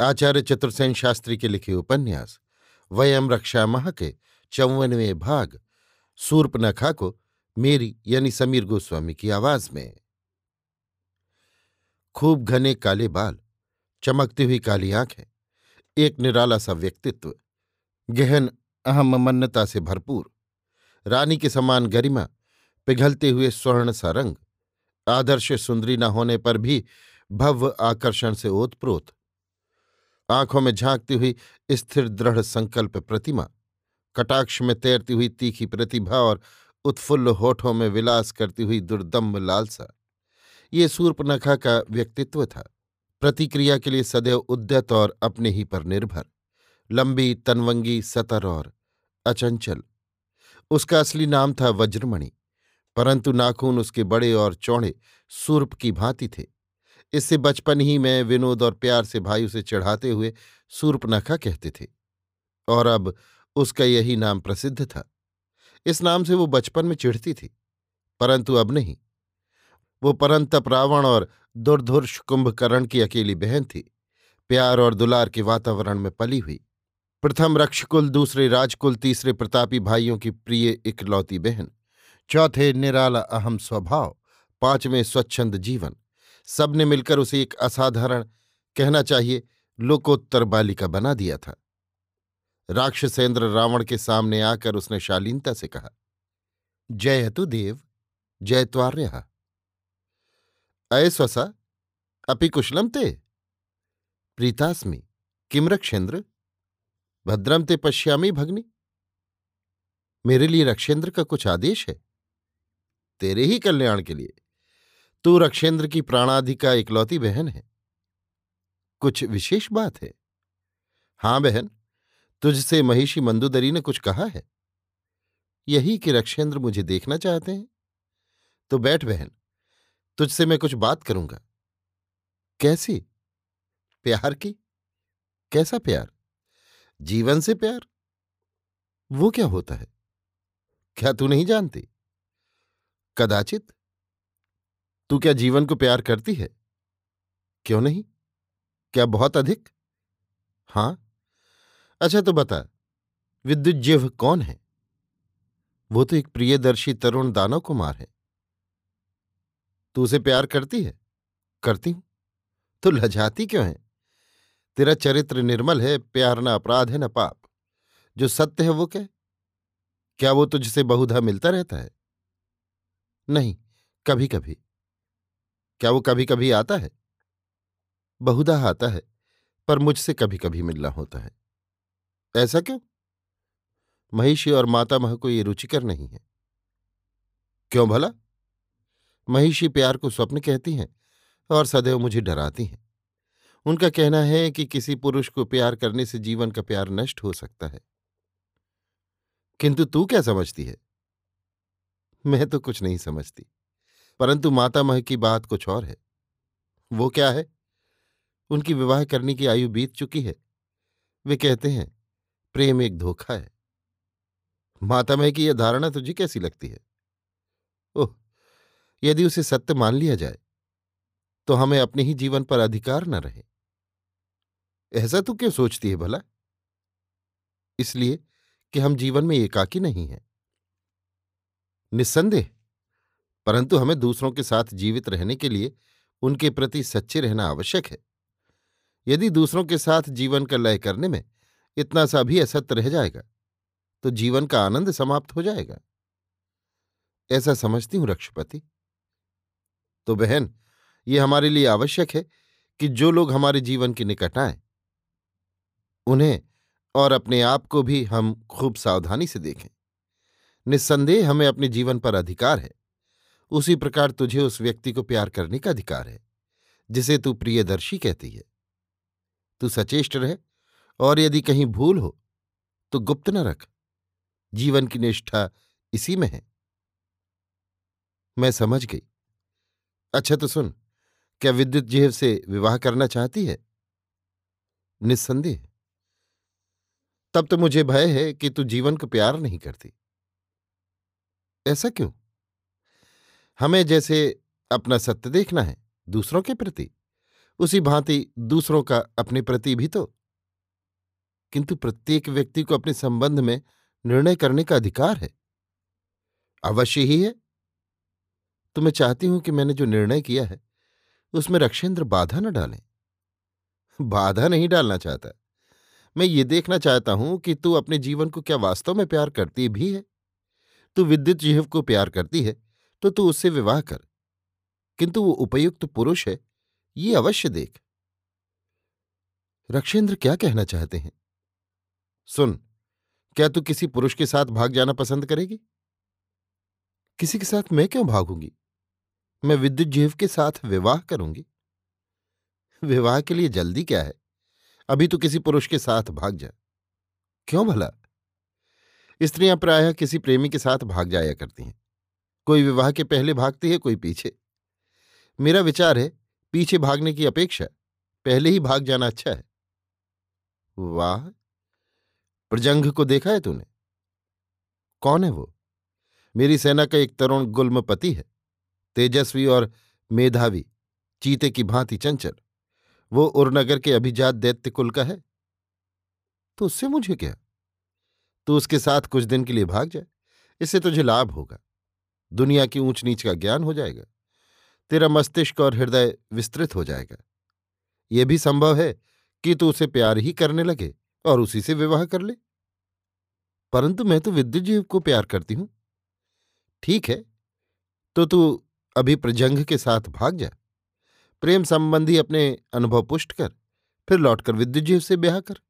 आचार्य चतुर्सेन शास्त्री के लिखे उपन्यास वयम रक्षा माह के चौवनवें भाग, सूर्पनखा को मेरी यानी समीर गोस्वामी की आवाज़ में। खूब घने काले बाल, चमकती हुई काली आँखें, एक निराला सा व्यक्तित्व, गहन अहम मन्नता से भरपूर, रानी के समान गरिमा, पिघलते हुए स्वर्ण सा रंग, आदर्श सुंदरी न होने पर भी भव्य आकर्षण से ओतप्रोत आँखों में झांकती हुई स्थिर दृढ़ संकल्प प्रतिमा, कटाक्ष में तैरती हुई तीखी प्रतिभा और उत्फुल्ल होठों में विलास करती हुई दुर्दम्ब लालसा। ये सूर्पनखा का व्यक्तित्व था। प्रतिक्रिया के लिए सदैव उद्यत और अपने ही पर निर्भर। लंबी, तनवंगी, सतर और अचंचल। उसका असली नाम था वज्रमणि, परंतु नाखून उसके बड़े और चौड़े, सूर्प की भांति थे। इससे बचपन ही में विनोद और प्यार से भाई उसे चढ़ाते हुए सूर्पनखा कहते थे। और अब उसका यही नाम प्रसिद्ध था। इस नाम से वो बचपन में चिढ़ती थी, परंतु अब नहीं। वो परंतप रावण और दुर्धुर्ष कुंभकर्ण की अकेली बहन थी। प्यार और दुलार के वातावरण में पली हुई। प्रथम रक्षकुल, दूसरे राजकुल, तीसरे प्रतापी भाइयों की प्रिय इकलौती बहन। चौथे निराला अहम स्वभाव। पाँचवें स्वच्छंद जीवन। सबने मिलकर उसे एक असाधारण कहना चाहिए लोकोत्तर बालिका बना दिया था। राक्षसेंद्र रावण के सामने आकर उसने शालीनता से कहा जयतु देव जयत्वार्य अय स्वसा, अपि कुशलम ते? प्रीतास्मि किम रक्षेंद्र? भद्रम ते पश्यामी भगनी? मेरे लिए रक्षेंद्र का कुछ आदेश है? तेरे ही कल्याण के लिए। तू रक्षेंद्र की प्राणाधि का इकलौती बहन है। कुछ विशेष बात है? हाँ बहन, तुझसे महिषी मंदुदरी ने कुछ कहा है। यही कि रक्षेंद्र मुझे देखना चाहते हैं। तो बैठ बहन, तुझसे मैं कुछ बात करूँगा। कैसी? प्यार की? कैसा प्यार? जीवन से प्यार? वो क्या होता है? क्या तू नहीं जानती? कदाचित। तू क्या जीवन को प्यार करती है? क्यों नहीं? क्या बहुत अधिक? हाँ। अच्छा तो बता, विद्युत जिव कौन है? वो तो एक प्रियदर्शी तरुण दानव कुमार है। तू उसे प्यार करती है? करती हूँ। तो लजाती क्यों है? तेरा चरित्र निर्मल है, प्यार ना अपराध है, ना पाप। जो सत्य है वो क्या क्या वो तुझसे बहुधा मिलता रहता है? नहीं कभी कभी क्या वो कभी कभी आता है? बहुधा आता है, पर मुझसे कभी कभी मिलना होता है। ऐसा क्यों? महिषी और मातामह को ये रुचिकर नहीं है। क्यों भला? महिषी प्यार को स्वप्न कहती हैं और सदैव मुझे डराती हैं। उनका कहना है कि किसी पुरुष को प्यार करने से जीवन का प्यार नष्ट हो सकता है। किंतु तू क्या समझती है? मैं तो कुछ नहीं समझती। परंतु मातामह की बात कुछ और है। वो क्या है? उनकी विवाह करने की आयु बीत चुकी है। वे कहते हैं, प्रेम एक धोखा है। मातामह की यह धारणा तुझे कैसी लगती है? ओह, यदि उसे सत्य मान लिया जाए तो हमें अपने ही जीवन पर अधिकार न रहे। ऐसा तू क्यों सोचती है भला? इसलिए कि हम जीवन में एकाकी नहीं हैं। निस्संदेह। परंतु हमें दूसरों के साथ जीवित रहने के लिए उनके प्रति सच्चे रहना आवश्यक है। यदि दूसरों के साथ जीवन का लय करने में इतना सा भी असत्य रह जाएगा तो जीवन का आनंद समाप्त हो जाएगा। ऐसा समझती हूँ रक्षपति। तो बहन, ये हमारे लिए आवश्यक है कि जो लोग हमारे जीवन के निकट आए, उन्हें और अपने आप को भी हम खूब सावधानी से देखें। निस्संदेह हमें अपने जीवन पर अधिकार है। उसी प्रकार तुझे उस व्यक्ति को प्यार करने का अधिकार है, जिसे तू प्रियदर्शी कहती है। तू सचेष्ट रहे, और यदि कहीं भूल हो तो गुप्त न रख। जीवन की निष्ठा इसी में है। मैं समझ गई। अच्छा तो सुन, क्या विद्युत जेहव से विवाह करना चाहती है? निस्संदेह। तब तो मुझे भय है कि तू जीवन को प्यार नहीं करती। ऐसा क्यों? हमें जैसे अपना सत्य देखना है, दूसरों के प्रति। उसी भांति दूसरों का अपने प्रति भी तो। किंतु प्रत्येक व्यक्ति को अपने संबंध में निर्णय करने का अधिकार है। अवश्य ही है। तो मैं चाहती हूँ कि मैंने जो निर्णय किया है, उसमें रक्षेंद्र बाधा न डालें। बाधा नहीं डालना चाहता। मैं ये देखना चाहता हूँ कि तू अपने जीवन को क्या वास्तव में प्यार करती भी है? तू विद्युत जीव को प्यार करती है? तो तू उससे विवाह कर। किंतु वो उपयुक्त पुरुष है, ये अवश्य देख। रक्षेंद्र क्या कहना चाहते हैं? सुन, क्या तू किसी पुरुष के साथ भाग जाना पसंद करेगी? किसी के साथ मैं क्यों भागूँगी? मैं विद्युत जीव के साथ विवाह करूँगी। विवाह के लिए जल्दी क्या है? अभी तू किसी पुरुष के साथ भाग जा। क्यों भला? स्त्रियाँ प्रायः किसी प्रेमी के साथ भाग जाया करती हैं। कोई विवाह के पहले भागती है, कोई पीछे। मेरा विचार है, पीछे भागने की अपेक्षा पहले ही भाग जाना अच्छा है। वाह! प्रजंग को देखा है तूने? कौन है वो? मेरी सेना का एक तरुण गुल्मपति है, तेजस्वी और मेधावी, चीते की भांति चंचल। वो उरनगर के अभिजात दैत्य कुल का है। तो उससे मुझे क्या? तू उसके साथ कुछ दिन के लिए भाग जाए, इससे तुझे लाभ होगा। दुनिया की ऊंच नीच का ज्ञान हो जाएगा। तेरा मस्तिष्क और हृदय विस्तृत हो जाएगा। यह भी संभव है कि तू उसे प्यार ही करने लगे और उसी से विवाह कर ले। परंतु मैं तो विद्युजीव को प्यार करती हूँ। ठीक है तो तू अभी प्रजंग के साथ भाग जा। प्रेम संबंधी अपने अनुभव पुष्ट कर, फिर लौटकर विद्युजीव से ब्याह कर।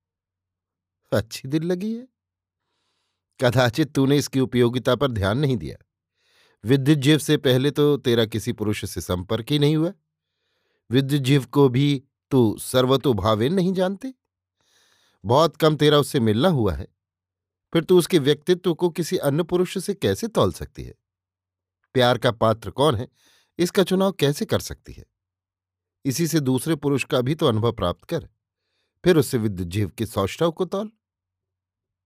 अच्छी दिल लगी है। कदाचित तूने इसकी उपयोगिता पर ध्यान नहीं दिया। विद्युत जीव से पहले तो तेरा किसी पुरुष से संपर्क ही नहीं हुआ। विद्युत जीव को भी तू सर्वतोभावेन नहीं जानते। बहुत कम तेरा उससे मिलना हुआ है। फिर तू उसके व्यक्तित्व को किसी अन्य पुरुष से कैसे तौल सकती है? प्यार का पात्र कौन है? इसका चुनाव कैसे कर सकती है? इसी से दूसरे पुरुष का भी तो अनुभव प्राप्त कर। फिर उससे विद्युत जीव के सौष्ठव को तौल।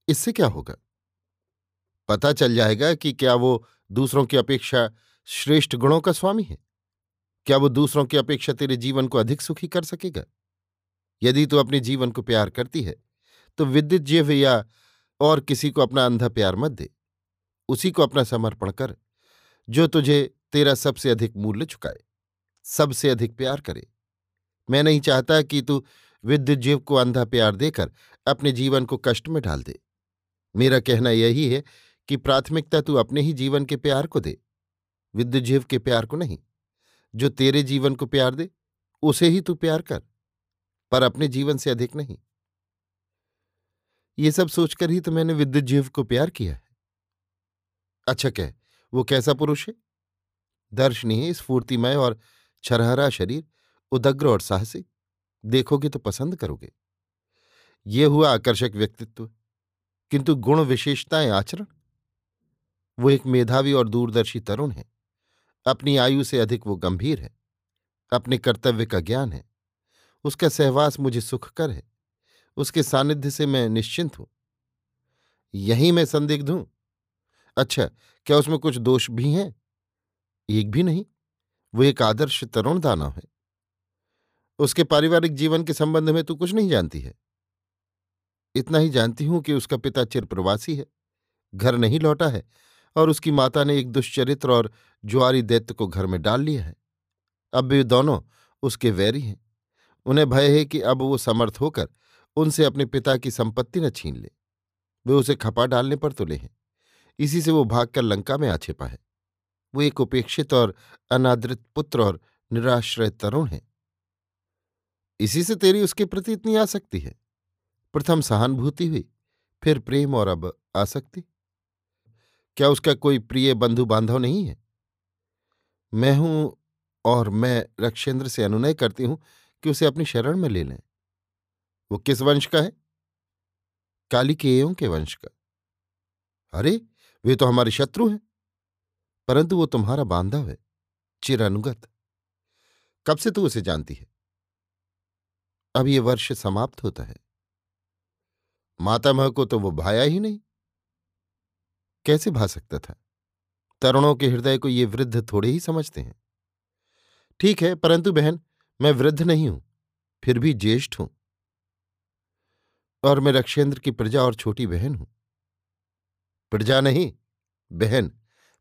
इससे क्या होगा? पता चल जाएगा कि क्या वो दूसरों की अपेक्षा श्रेष्ठ गुणों का स्वामी है। क्या वो दूसरों की अपेक्षा तेरे जीवन को अधिक सुखी कर सकेगा? यदि तू अपने जीवन को प्यार करती है तो विद्युत जीव या और किसी को अपना अंधा प्यार मत दे। उसी को अपना समर्पण कर, जो तुझे तेरा सबसे अधिक मूल्य चुकाए, सबसे अधिक प्यार करे। मैं नहीं चाहता कि तू विद्युत जीव को अंधा प्यार देकर अपने जीवन को कष्ट में डाल दे। मेरा कहना यही है कि प्राथमिकता तू अपने ही जीवन के प्यार को दे विद्युजीव के प्यार को नहीं। जो तेरे जीवन को प्यार दे, उसे ही तू प्यार कर, पर अपने जीवन से अधिक नहीं। ये सब सोचकर ही तो मैंने विद्युजीव को प्यार किया है। अच्छा कह, वो कैसा पुरुष है? दर्शनीय स्फूर्तिमय और छरहरा शरीर, उदग्र और साहसिक देखोगे तो पसंद करोगे। ये हुआ आकर्षक व्यक्तित्व, किंतु गुण विशेषताएँ आचरण। वो एक मेधावी और दूरदर्शी तरुण है। अपनी आयु से अधिक वो गंभीर है। अपने कर्तव्य का ज्ञान है। उसका सहवास मुझे सुखकर है। उसके सानिध्य से मैं निश्चिंत हूँ। यही मैं संदिग्ध हूँ। अच्छा क्या उसमें कुछ दोष भी हैं? एक भी नहीं। वो एक आदर्श तरुण दानव है। उसके पारिवारिक जीवन के संबंध में तू कुछ नहीं जानती है। इतना ही जानती हूँ कि उसका पिता चिरप्रवासी है। घर नहीं लौटा है। और उसकी माता ने एक दुष्चरित्र और ज्वारी दैत्य को घर में डाल लिया है। अब वे दोनों उसके वैरी हैं। उन्हें भय है कि अब वो समर्थ होकर उनसे अपने पिता की संपत्ति न छीन ले। वे उसे खपा डालने पर तुले हैं। इसी से वो भागकर लंका में आ छिपा है। वो एक उपेक्षित और अनादृत पुत्र और निराश्रय तरुण है। इसी से तेरी उसके प्रति इतनी आसक्ति है। प्रथम सहानुभूति हुई, फिर प्रेम और अब आसक्ति। क्या उसका कोई प्रिय बंधु बांधव नहीं है? मैं हूँ और मैं रक्षेंद्र से अनुनय करती हूँ कि उसे अपनी शरण में ले लें। वो किस वंश का है? काली के के वंश का। अरे, वे तो हमारे शत्रु हैं। परंतु वो तुम्हारा बांधव है, चिरानुगत। कब से तू उसे जानती है? अब ये वर्ष समाप्त होता है। मातामह को तो वो भाया ही नहीं। कैसे भा सकता था? तरुणों के हृदय को ये वृद्ध थोड़े ही समझते हैं। ठीक है, परंतु बहन, मैं वृद्ध नहीं हूँ, फिर भी ज्येष्ठ हूँ। और मैं रक्षेंद्र की प्रजा और छोटी बहन हूँ। प्रजा नहीं, बहन,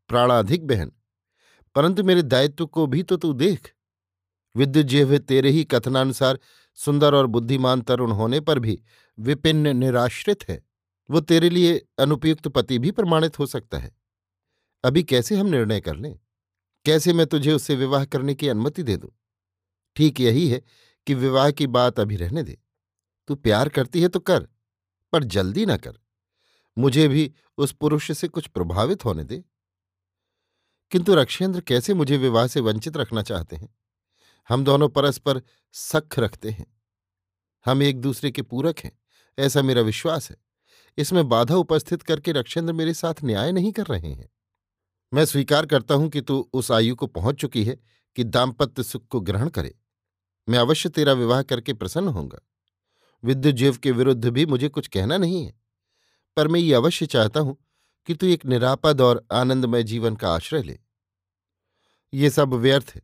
प्राणाधिक बहन। परंतु मेरे दायित्व को भी तो तू देख। विद्युजीव तेरे ही कथनानुसार सुंदर और बुद्धिमान तरुण होने पर भी विपिन्न निराश्रित है। वो तेरे लिए अनुपयुक्त पति भी प्रमाणित हो सकता है। अभी कैसे हम निर्णय कर लें? कैसे मैं तुझे उससे विवाह करने की अनुमति दे दूँ? ठीक यही है कि विवाह की बात अभी रहने दे। तू प्यार करती है तो कर, पर जल्दी ना कर। मुझे भी उस पुरुष से कुछ प्रभावित होने दे। किंतु रक्षेंद्र कैसे मुझे विवाह से वंचित रखना चाहते हैं? हम दोनों परस्पर सख रखते हैं। हम एक दूसरे के पूरक हैं, ऐसा मेरा विश्वास है। इसमें बाधा उपस्थित करके रक्षेंद्र मेरे साथ न्याय नहीं कर रहे हैं। मैं स्वीकार करता हूँ कि तू उस आयु को पहुँच चुकी है कि दाम्पत्य सुख को ग्रहण करे। मैं अवश्य तेरा विवाह करके प्रसन्न होऊँगा। विद्युजीव के विरुद्ध भी मुझे कुछ कहना नहीं है। पर मैं ये अवश्य चाहता हूँ कि तू एक निरापद और आनंदमय जीवन का आश्रय ले। ये सब व्यर्थ है।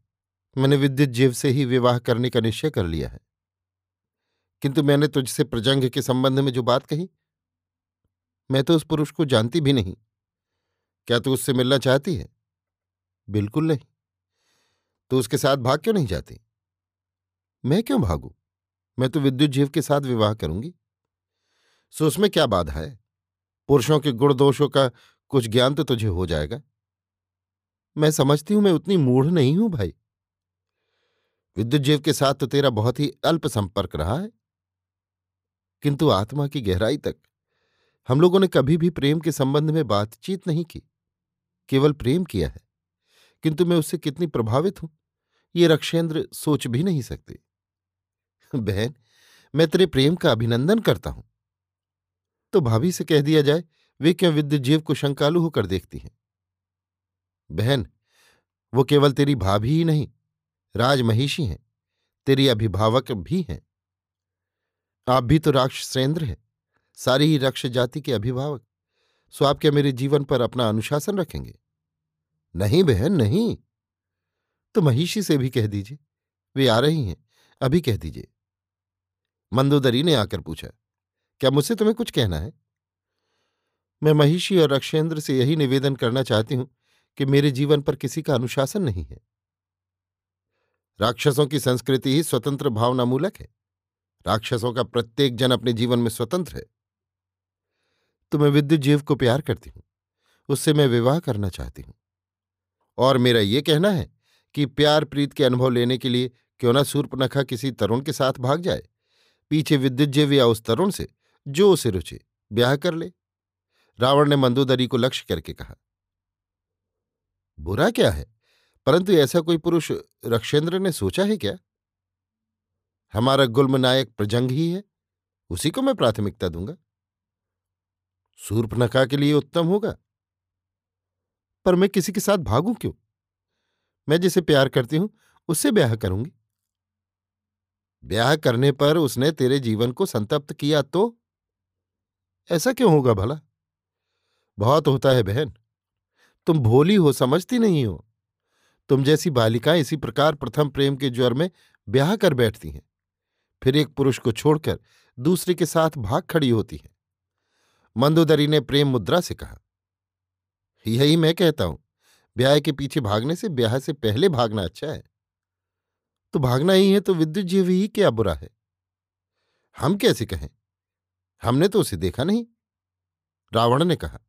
मैंने विद्युत जीव से ही विवाह करने का निश्चय कर लिया है। किंतु मैंने तुझसे प्रजंग के संबंध में जो बात कही मैं तो उस पुरुष को जानती भी नहीं। क्या तू उससे मिलना चाहती है? बिल्कुल नहीं। तो उसके साथ भाग क्यों नहीं जाती? मैं क्यों भागू? मैं तो विद्युत जीव के साथ विवाह करूँगी। सो उसमें क्या बाधा है? पुरुषों के गुण दोषों का कुछ ज्ञान तो तुझे हो जाएगा। मैं समझती हूँ मैं उतनी मूढ़ नहीं हूँ भाई। विद्युत जीव के साथ तो तेरा बहुत ही अल्प संपर्क रहा है। किंतु आत्मा की गहराई तक हम लोगों ने कभी भी प्रेम के संबंध में बातचीत नहीं की। केवल प्रेम किया है। किंतु मैं उससे कितनी प्रभावित हूँ, ये रक्षेंद्र सोच भी नहीं सकते। बहन, मैं तेरे प्रेम का अभिनंदन करता हूँ। तो भाभी से कह दिया जाए, वे क्यों विद्युजीव को शंकालु होकर देखती हैं? बहन, वो केवल तेरी भाभी ही नहीं, राजमहिषी हैं, तेरी अभिभावक भी हैं। आप भी तो राक्षसेंद्र हैं। सारी ही रक्ष जाति के अभिभावक, सो आप क्या मेरे जीवन पर अपना अनुशासन रखेंगे? नहीं बहन, नहीं। तो महिषी से भी कह दीजिए, वे आ रही हैं, अभी कह दीजिए। मंदोदरी ने आकर पूछा, क्या मुझसे तुम्हें कुछ कहना है? मैं महिषी और रक्षेंद्र से यही निवेदन करना चाहती हूँ कि मेरे जीवन पर किसी का अनुशासन नहीं है। राक्षसों की संस्कृति ही स्वतंत्र भावनामूलक है। राक्षसों का प्रत्येक जन अपने जीवन में स्वतंत्र है। तो मैं विद्युत जीव को प्यार करती हूँ, उससे मैं विवाह करना चाहती हूँ। और मेरा ये कहना है कि प्यार प्रीत के अनुभव लेने के लिए क्यों न सूर्पनखा किसी तरुण के साथ भाग जाए, पीछे विद्युजीव या उस तरुण से जो उसे रुचे, ब्याह कर ले। रावण ने मंदोदरी को लक्ष्य करके कहा। बुरा क्या है? परंतु ऐसा कोई पुरुष रक्षेंद्र ने सोचा है क्या? हमारा गुल्म नायक प्रजंग ही है, उसी को मैं प्राथमिकता दूँगा। सूर्पनखा के लिए उत्तम होगा। पर मैं किसी के साथ भागू क्यों? मैं जिसे प्यार करती हूँ, उससे ब्याह करूँगी। ब्याह करने पर उसने तेरे जीवन को संतप्त किया तो? ऐसा क्यों होगा भला? बहुत होता है बहन। तुम भोली हो, समझती नहीं हो। तुम जैसी बालिकाएँ इसी प्रकार प्रथम प्रेम के ज्वर में ब्याह कर बैठती हैं। फिर एक पुरुष को छोड़कर दूसरे के साथ भाग खड़ी होती हैं। मंदोदरी ने प्रेम मुद्रा से कहा। यही मैं कहता हूँ, ब्याह के पीछे भागने से ब्याह से पहले भागना अच्छा है। तो भागना ही है तो विद्युत जीव ही क्या बुरा है? हम कैसे कहें? हमने तो उसे देखा नहीं। रावण ने कहा।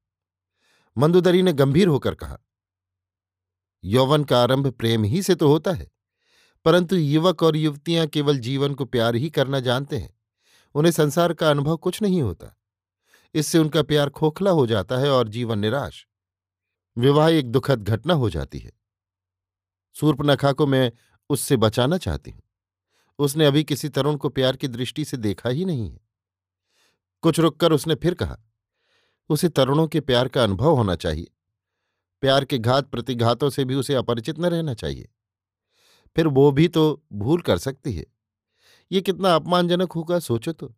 मंदोदरी ने गंभीर होकर कहा। यौवन का आरंभ प्रेम ही से तो होता है, परंतु युवक और युवतियाँ केवल जीवन को प्यार ही करना जानते हैं। उन्हें संसार का अनुभव कुछ नहीं होता। इससे उनका प्यार खोखला हो जाता है और जीवन निराश। विवाह एक दुखद घटना हो जाती है। सूर्पनखा को मैं उससे बचाना चाहती हूँ। उसने अभी किसी तरुण को प्यार की दृष्टि से देखा ही नहीं है। कुछ रुककर उसने फिर कहा, उसे तरुणों के प्यार का अनुभव होना चाहिए। प्यार के घात प्रतिघातों से भी उसे अपरिचित न रहना चाहिए। फिर वो भी तो भूल कर सकती है। ये कितना अपमानजनक होगा, सोचो तो।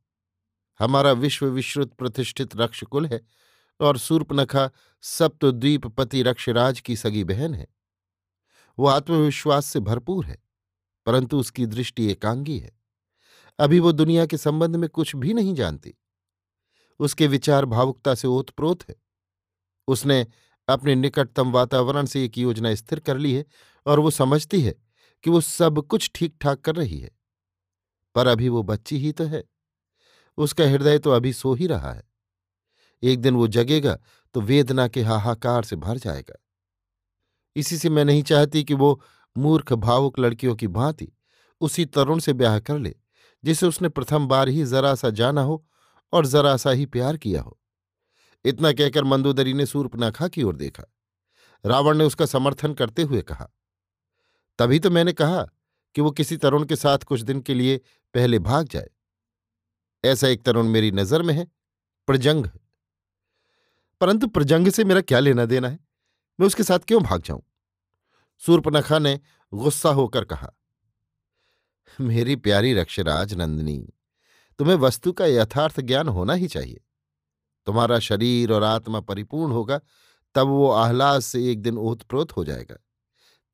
हमारा विश्व विश्रुत प्रतिष्ठित रक्षकुल है और सूर्पनखा सप्तद्वीपपति रक्षराज की सगी बहन है। वो आत्मविश्वास से भरपूर है, परंतु उसकी दृष्टि एकांगी है। अभी वो दुनिया के संबंध में कुछ भी नहीं जानती। उसके विचार भावुकता से ओतप्रोत है। उसने अपने निकटतम वातावरण से एक योजना स्थिर कर ली है और वो समझती है कि वो सब कुछ ठीक ठाक कर रही है। पर अभी वो बच्ची ही तो है। उसका हृदय तो अभी सो ही रहा है। एक दिन वो जगेगा तो वेदना के हाहाकार से भर जाएगा। इसी से मैं नहीं चाहती कि वो मूर्ख भावुक लड़कियों की भांति उसी तरुण से ब्याह कर ले, जिसे उसने प्रथम बार ही जरा सा जाना हो और जरा सा ही प्यार किया हो। इतना कहकर मंदोदरी ने सूर्पनाखा की ओर देखा। रावण ने उसका समर्थन करते हुए कहा, तभी तो मैंने कहा कि वो किसी तरुण के साथ कुछ दिन के लिए पहले भाग जाए। ऐसा एक तरुण मेरी नज़र में है, प्रजंग परंतु प्रजंग से मेरा क्या लेना देना है? मैं उसके साथ क्यों भाग जाऊँ? सूर्पनखा ने गुस्सा होकर कहा, मेरी प्यारी रक्षराज नंदिनी, तुम्हें वस्तु का यथार्थ ज्ञान होना ही चाहिए। तुम्हारा शरीर और आत्मा परिपूर्ण होगा, तब वो आह्लाद से एक दिन ओतप्रोत हो जाएगा।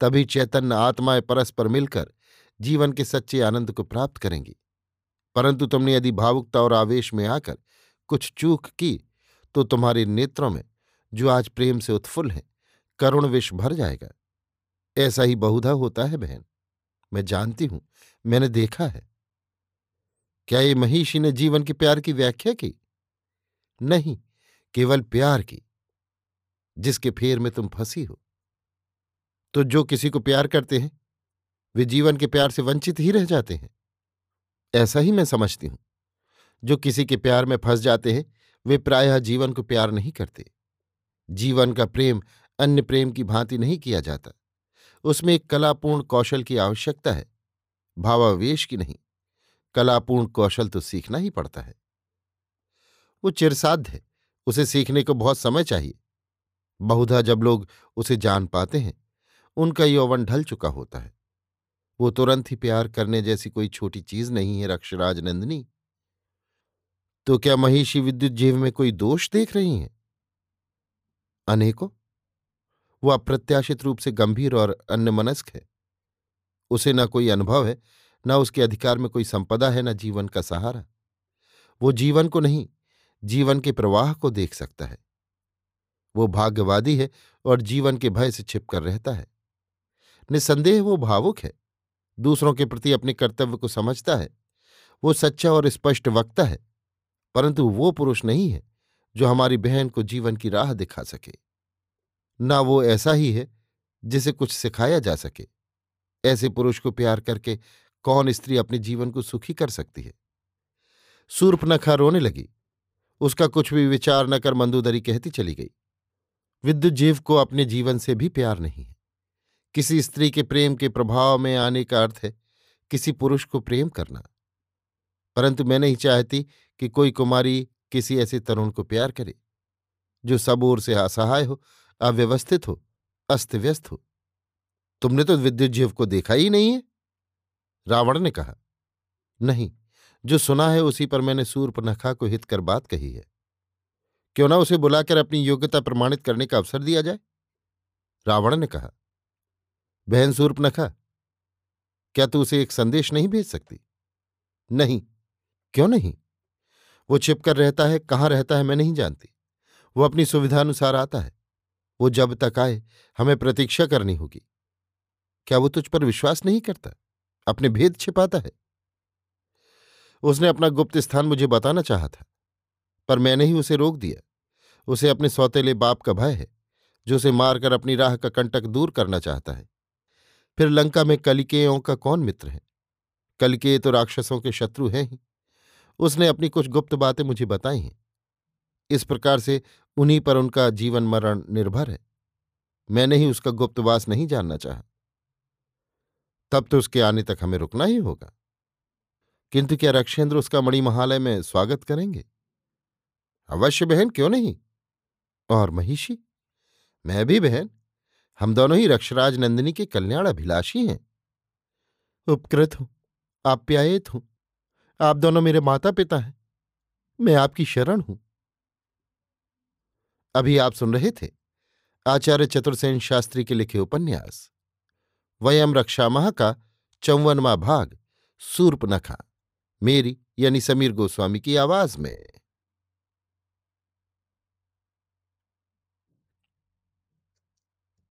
तभी चैतन्य आत्माएँ परस्पर मिलकर जीवन के सच्चे आनंद को प्राप्त करेंगी। परंतु तुमने यदि भावुकता और आवेश में आकर कुछ चूक की तो तुम्हारे नेत्रों में, जो आज प्रेम से उत्फुल्ल हैं, करुण विष भर जाएगा। ऐसा ही बहुधा होता है बहन। मैं जानती हूँ, मैंने देखा है। क्या ये महिषी ने जीवन के प्यार की व्याख्या की? नहीं, केवल प्यार की, जिसके फेर में तुम फंसी हो। तो जो किसी को प्यार करते हैं, वे जीवन के प्यार से वंचित ही रह जाते हैं। ऐसा ही मैं समझती हूँ। जो किसी के प्यार में फंस जाते हैं, वे प्रायः जीवन को प्यार नहीं करते। जीवन का प्रेम अन्य प्रेम की भांति नहीं किया जाता। उसमें एक कलापूर्ण कौशल की आवश्यकता है, भावावेश की नहीं। कलापूर्ण कौशल तो सीखना ही पड़ता है। वो चिरसाध्य है, उसे सीखने को बहुत समय चाहिए। बहुधा जब लोग उसे जान पाते हैं, उनका यौवन ढल चुका होता है। वो तुरंत ही प्यार करने जैसी कोई छोटी चीज़ नहीं है, रक्षराज नंदिनी। तो क्या महिषी विद्युत जीव में कोई दोष देख रही हैं? अनेकों। वो अप्रत्याशित रूप से गंभीर और अन्यमनस्क है। उसे न कोई अनुभव है, न उसके अधिकार में कोई संपदा है, न जीवन का सहारा। वो जीवन को नहीं, जीवन के प्रवाह को देख सकता है। वो भाग्यवादी है और जीवन के भय से छिपकर रहता है। निसंदेह वो भावुक है। दूसरों के प्रति अपने कर्तव्य को समझता है। वो सच्चा और स्पष्ट वक्ता है, परंतु वो पुरुष नहीं है, जो हमारी बहन को जीवन की राह दिखा सके। ना वो ऐसा ही है, जिसे कुछ सिखाया जा सके। ऐसे पुरुष को प्यार करके कौन स्त्री अपने जीवन को सुखी कर सकती है? सूर्पनखा रोने लगी। उसका कुछ भी विचार न कर मंदोदरी कहती चली गई। विद्युत जीव को अपने जीवन से भी प्यार नहीं है। किसी स्त्री के प्रेम के प्रभाव में आने का अर्थ है किसी पुरुष को प्रेम करना। परंतु मैं नहीं चाहती कि कोई कुमारी किसी ऐसे तरुण को प्यार करे, जो सब ओर से असहाय हो, अव्यवस्थित हो अस्त व्यस्त हो। तुमने तो विद्युत जीव को देखा ही नहीं है। रावण ने कहा, नहीं, जो सुना है उसी पर मैंने सूर्पनखा को हित कर बात कही है। क्यों ना उसे बुलाकर अपनी योग्यता प्रमाणित करने का अवसर दिया जाए? रावण ने कहा बहन सूर्पनखा क्या तू उसे एक संदेश नहीं भेज सकती? नहीं। क्यों नहीं? वो छिपकर रहता है, कहाँ रहता है मैं नहीं जानती। वो अपनी सुविधानुसार आता है। वो जब तक आए, हमें प्रतीक्षा करनी होगी। क्या वो तुझ पर विश्वास नहीं करता? अपने भेद छिपाता है। उसने अपना गुप्त स्थान मुझे बताना चाहा था, पर मैंने ही उसे रोक दिया। उसे अपने सौतेले बाप का भय है, जो उसे मारकर अपनी राह का कंटक दूर करना चाहता है। फिर लंका में कलिकेयों का कौन मित्र है? कलिकेय तो राक्षसों के शत्रु हैं ही। उसने अपनी कुछ गुप्त बातें मुझे बताई हैं। इस प्रकार से उन्हीं पर उनका जीवन मरण निर्भर है। मैंने ही उसका गुप्तवास नहीं जानना चाहा। तब तो उसके आने तक हमें रुकना ही होगा। किंतु क्या रक्षेंद्र उसका मणिमहालय में स्वागत करेंगे? अवश्य बहन, क्यों नहीं? और महिषी? मैं भी बहन। हम दोनों ही रक्षराज नंदिनी के कल्याण अभिलाषी हैं। उपकृत हूँ, आप्यायित हूँ, आप दोनों मेरे माता पिता हैं, मैं आपकी शरण हूँ। अभी आप सुन रहे थे आचार्य चतुर्सेन शास्त्री के लिखे उपन्यास, वयम रक्षामह का चौवनवा भाग, सूर्पनखा, मेरी यानी समीर गोस्वामी की आवाज़ में।